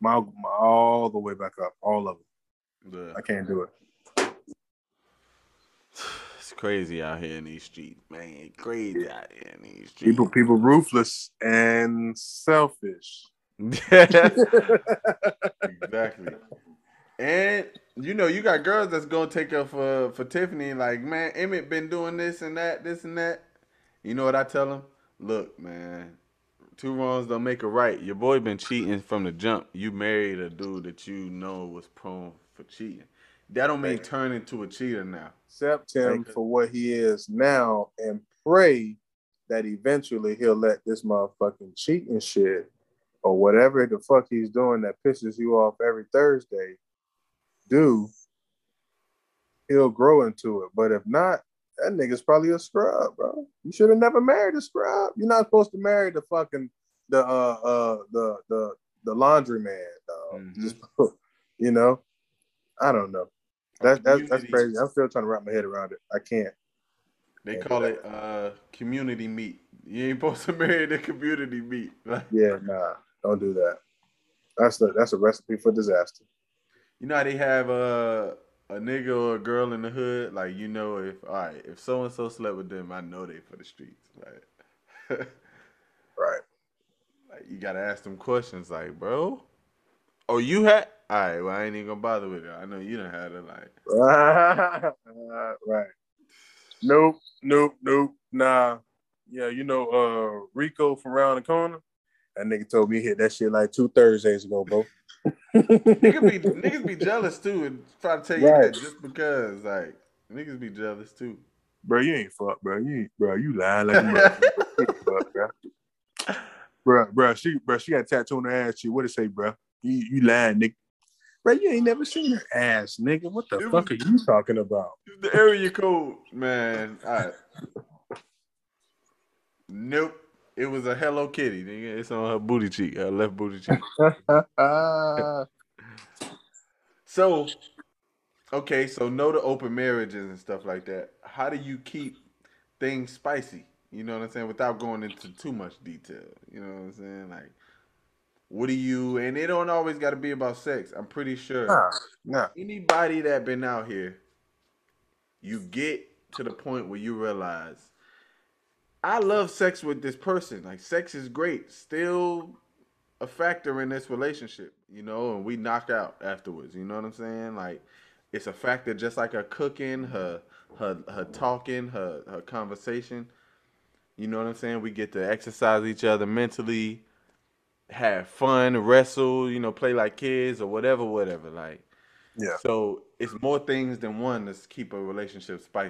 my, my all the way back up, all of them. Yeah. I can't do it. It's crazy out here in these streets, man. Crazy out here in these streets. People, people, ruthless and selfish. exactly. And you know, you got girls that's gonna take up for for Tiffany. Like, man, Emmett been doing this and that, this and that. You know what I tell them? Look, man, two wrongs don't make a right. Your boy been cheating from the jump. You married a dude that you know was prone for cheating. That don't mean turn into a cheater now. Accept him for what he is now and pray that eventually he'll let this motherfucking cheating shit or whatever the fuck he's doing that pisses you off every Thursday do. He'll grow into it. But if not, that nigga's probably a scrub, bro. You should have never married a scrub. You're not supposed to marry the fucking the uh uh the the the laundry man, dog. Mhm. Just you know, I don't know. That, that's that's crazy. I'm still trying to wrap my head around it. I can't. They call it uh community meat. You ain't supposed to marry the community meat. Yeah, nah, don't do that. That's the that's a recipe for disaster. You know how they have a a nigga or a girl in the hood, like you know if all right, if so and so slept with them, I know they for the streets. Like, Right. like you gotta ask them questions, like, bro, oh you had all right, well I ain't even gonna bother with it. I know you done had it, like, right. Nope, nope, nope. Nah. Yeah, you know, uh Rico from around the corner. That nigga told me he hit that shit like two Thursdays ago, bro. Niggas be niggas be jealous too, and try to tell you Right. that just because, like, niggas be jealous too. bro, you ain't fuck, bro. You ain't, bro, you lying like a motherfucker. You fuck, bro. Bro, bro, she, bro, she got a tattoo on her ass. She, what it say, bro? You, you lying, nigga. Bro, you ain't never seen her ass, nigga. What the It fuck was- are you talking about? The area code, man. All right. It was a Hello Kitty, nigga. It's on her booty cheek, her left booty cheek. So, okay, so no to open marriages and stuff like that. How do you keep things spicy? You know what I'm saying? Without going into too much detail. You know what I'm saying? Like, what do you? And it don't always got to be about sex. I'm pretty sure nah, nah. anybody that been out here, you get to the point where you realize, I love sex with this person. Like, sex is great. Still a factor in this relationship, you know, and we knock out afterwards. You know what I'm saying? Like, it's a factor just like her cooking, her her her talking, her her conversation. You know what I'm saying? We get to exercise each other mentally, have fun, wrestle, you know, play like kids or whatever, whatever. Like, Yeah. so it's more things than one to keep a relationship spicy.